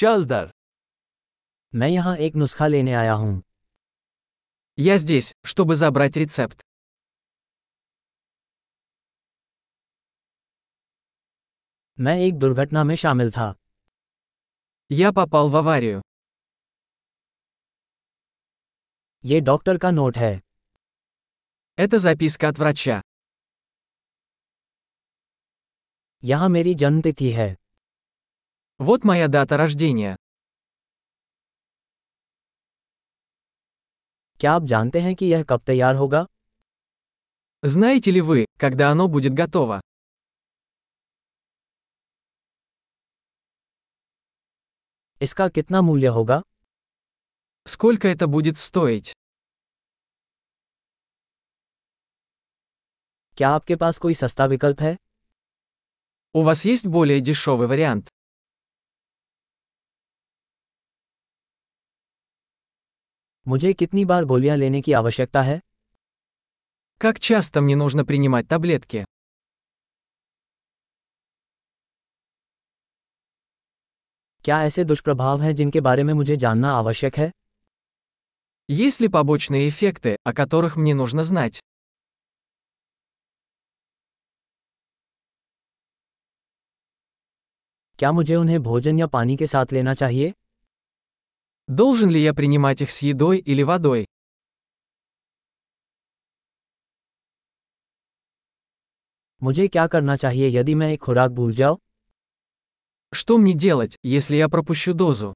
चल दर मैं यहाँ एक नुस्खा लेने आया हूँ Я здесь, чтобы забрать рецепт. मैं एक दुर्घटना में शामिल था Я попал в аварию. ये डॉक्टर का नोट है Это записка от врача. यहाँ मेरी जन्मतिथि है Вот моя дата рождения. क्या आप जानते हैं कि यह कब तैयार होगा Знаете ли вы, когда оно будет готово? इसका कितना मूल्य होगा Сколько это будет стоить? क्या आपके पास कोई सस्ता विकल्प है У вас есть более дешевый вариант? मुझे कितनी बार गोलियां लेने की आवश्यकता है Как часто мне нужно принимать таблетки? क्या ऐसे दुष्प्रभाव हैं जिनके बारे में मुझे जानना आवश्यक है Есть ли побочные эффекты, о которых мне нужно знать? क्या मुझे उन्हें भोजन या पानी के साथ लेना चाहिए Должен ли я принимать их с едой или водой? मुझे क्या करना चाहिए यदि मैं एक खुराक भूल जाऊं Что мне делать, если я пропущу дозу?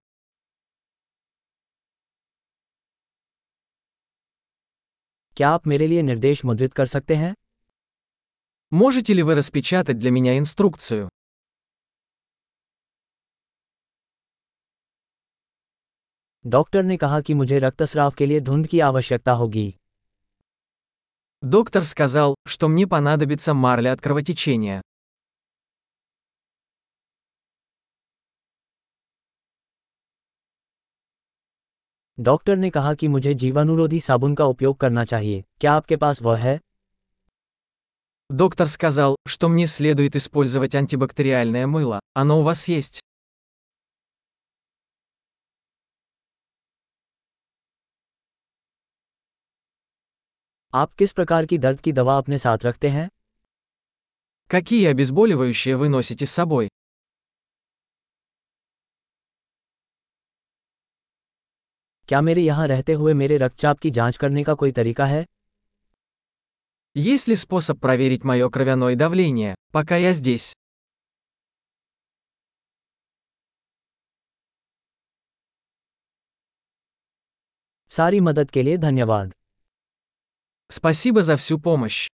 क्या आप मेरे लिए निर्देश मुद्रित कर सकते हैं Можете ли вы распечатать для меня инструкцию? डॉक्टर ने कहा कि मुझे रक्तस्राव के लिए धुंध की आवश्यकता होगी Доктор сказал, что мне понадобится марля от кровотечения. डॉक्टर ने कहा कि मुझे जीवाणुरोधी साबुन का उपयोग करना चाहिए क्या आपके पास वह है Доктор сказал, что мне следует использовать антибактериальное мыло. Оно у вас есть? आप किस प्रकार की दर्द की दवा अपने साथ रखते हैं Какие обезболивающие вы носите с собой? क्या मेरे यहाँ रहते हुए मेरे रक्तचाप की जांच करने का कोई तरीका है Есть ли способ проверить мое кровяное давление, пока я здесь? सारी मदद के लिए धन्यवाद Спасибо за всю помощь.